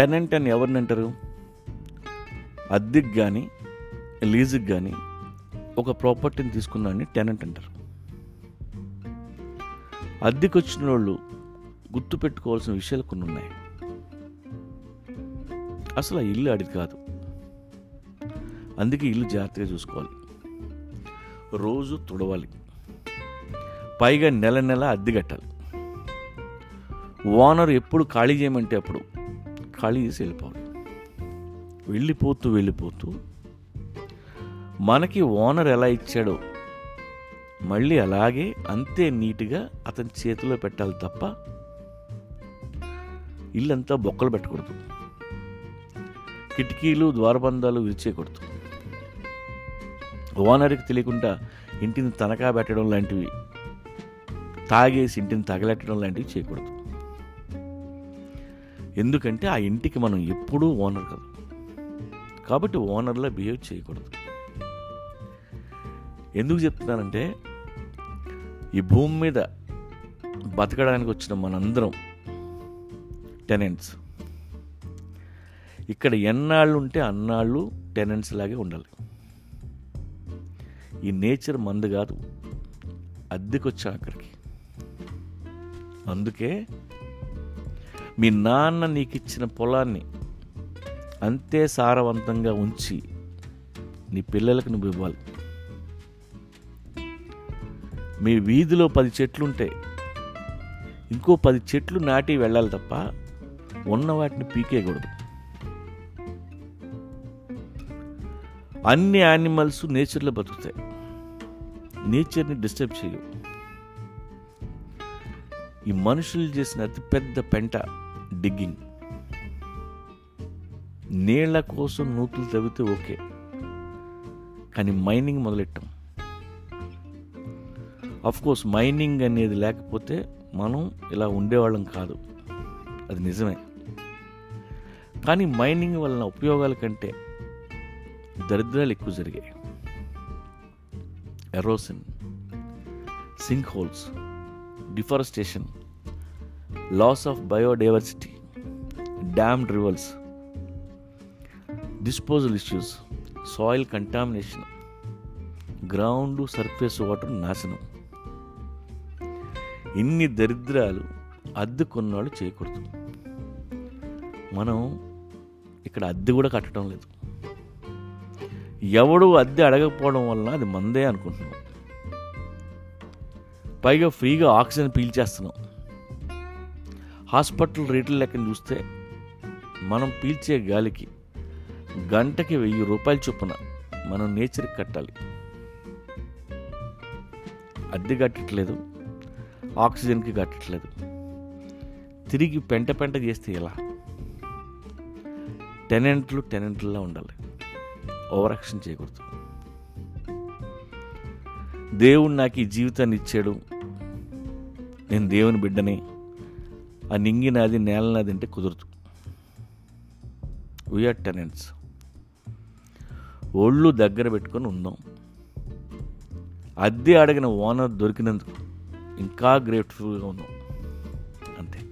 Tenant అని ఎవరిని అంటారు? అద్దెకి కానీ లీజుకి కానీ ఒక ప్రాపర్టీని తీసుకున్నాన్ని టెనెంట్ అంటారు. అద్దెకి వచ్చిన వాళ్ళు గుర్తుపెట్టుకోవాల్సిన విషయాలు కొన్ని ఉన్నాయి. అసలు ఆ ఇల్లు అడిది కాదు. అందుకే ఇల్లు జాగ్రత్తగా చూసుకోవాలి. రోజు తుడవాలి. పైగా నెల నెల అద్దె కట్టాలి. ఓనర్ ఎప్పుడు ఖాళీ చేయమంటే అప్పుడు ఖాళీ చేసి వెళ్ళిపోవాలి. వెళ్ళిపోతూ వెళ్ళిపోతూ మనకి ఓనర్ ఎలా ఇచ్చాడో మళ్ళీ అలాగే అంతే నీట్గా అతని చేతిలో పెట్టాలి తప్ప ఇల్లంతా బొక్కలు పెట్టకూడదు. కిటికీలు ద్వారబంధాలు విరిచేయకూడదు. ఓనర్కి తెలియకుండా ఇంటిని తనఖా పెట్టడం లాంటివి తాగేసి ఇంటిని తగలెట్టడం లాంటివి చేయకూడదు. ఎందుకంటే ఆ ఇంటికి మనం ఎప్పుడూ ఓనర్ కదా. కాబట్టి ఓనర్లా బిహేవ్ చేయకూడదు. ఎందుకు చెప్తున్నానంటే ఈ భూమి మీద బతకడానికి వచ్చిన మనందరం టెనెంట్స్. ఇక్కడ ఎన్నాళ్ళు ఉంటే అన్నాళ్ళు టెనెంట్స్ లాగే ఉండాలి. ఈ నేచర్ మందు కాదు అద్దెకొచ్చాం అక్కడికి. అందుకే మీ నాన్న నీకు ఇచ్చిన పొలాన్ని అంతే సారవంతంగా ఉంచి నీ పిల్లలకు నువ్వు ఇవ్వాలి. మీ వీధిలో పది చెట్లు ఉంటే ఇంకో పది చెట్లు నాటి వెళ్ళాలి తప్ప ఉన్న వాటిని పీకేయకూడదు. అన్ని యానిమల్స్ నేచర్లో బతుకుతాయి. నేచర్ని డిస్టర్బ్ చేయవు. ఈ మనుషులు చేసిన అతిపెద్ద పెంట డిగ్గింగ్ నీళ్ళ కోసం నూతులు తవ్వితే ఓకే కానీ మైనింగ్ మొదలెట్టాం. కోర్స్ మైనింగ్ అనేది లేకపోతే మనం ఇలా ఉండేవాళ్ళం కాదు. అది నిజమే. కానీ మైనింగ్ వలన ఉపయోగాల కంటే దరిద్రాలు ఎక్కువ జరిగాయి. Erosion sink holes deforestation loss of biodiversity dammed rivers disposal issues soil contamination ground surface water నాశనం. ఇన్ని దరిద్రాలు అద్దె కొన్నాళ్ళు చేయకూడదు మనం ఇక్కడ అద్దె కూడా కట్టడం లేదు. ఎవడు అద్దె అడగకపోవడం వలన అది మందే అనుకుంటున్నాం. పైగా ఫ్రీగా ఆక్సిజన్ పీల్చేస్తున్నాం. హాస్పిటల్ రేట్ల లెక్కన చూస్తే మనం పీల్చే గాలికి గంటకి వెయ్యి రూపాయలు చొప్పున మనం నేచర్కి కట్టాలి. అద్దె కట్టట్లేదు ఆక్సిజన్కి కట్టట్లేదు. తిరిగి పెంట పెంట చేస్తే ఎలా? టెనెంట్లు టెనెంట్లా ఉండాలి. ఓవర్ యాక్షన్ చేయకూడదు. దేవుడు నాకు ఈ జీవితాన్ని ఇచ్చాడు. నేను దేవుని బిడ్డని. ఆ నింగి నాది నేల నాది అంటే కుదరదు. వీఆర్ టెనెంట్స్ ఒళ్ళు దగ్గర పెట్టుకొని ఉందాం. అద్దె అడిగిన ఓనర్ దొరికినందుకు ఇంకా గ్రేట్ఫుల్గా ఉన్నాం. అంతే.